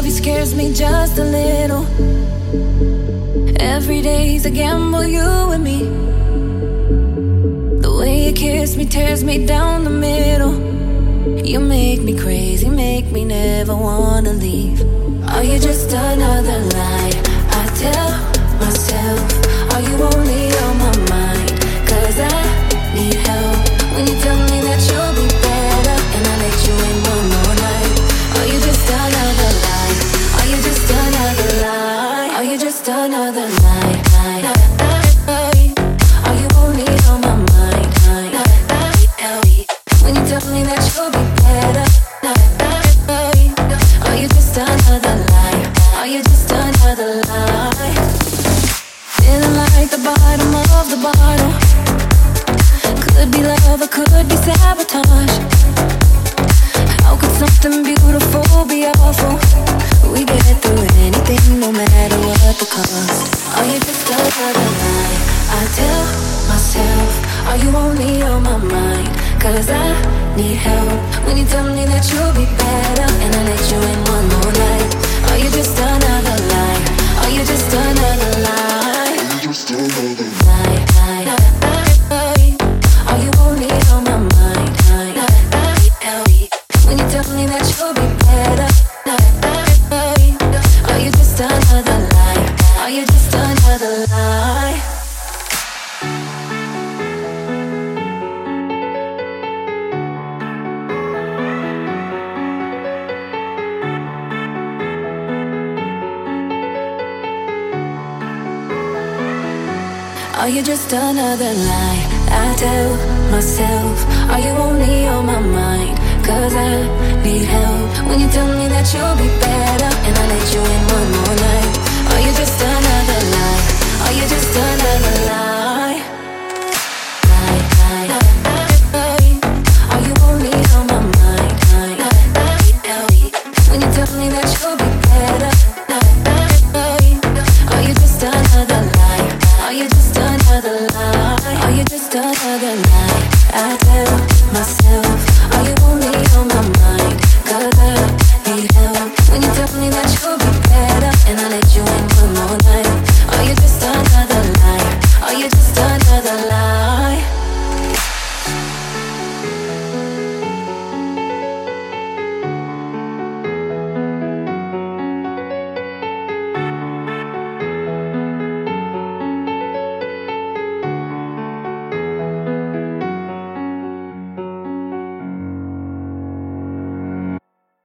love you scares me just a little. Every day's a gamble, you and me. The way you kiss me tears me down the middle. You make me crazy, make me never wanna leave. Are you just another lie? Could be love or could be sabotage. How could something beautiful be awful? We get through anything, no matter what the cost. Are you just another lie? I tell myself, are you only on my mind? Cause I need help when you tell me that you'll be better and I let you in Are you just another lie? I tell myself, are you only on my mind? Cause I need help when you tell me that you'll be better and I let you in one more night. Are you just another lie? Are you just another lie? When you tell me that you'll another lie? I tell myself, are you only on my mind? Cause I need help when you tell me that you'll be better and I let you in one more night. Are you just another lie? Are you just another lie?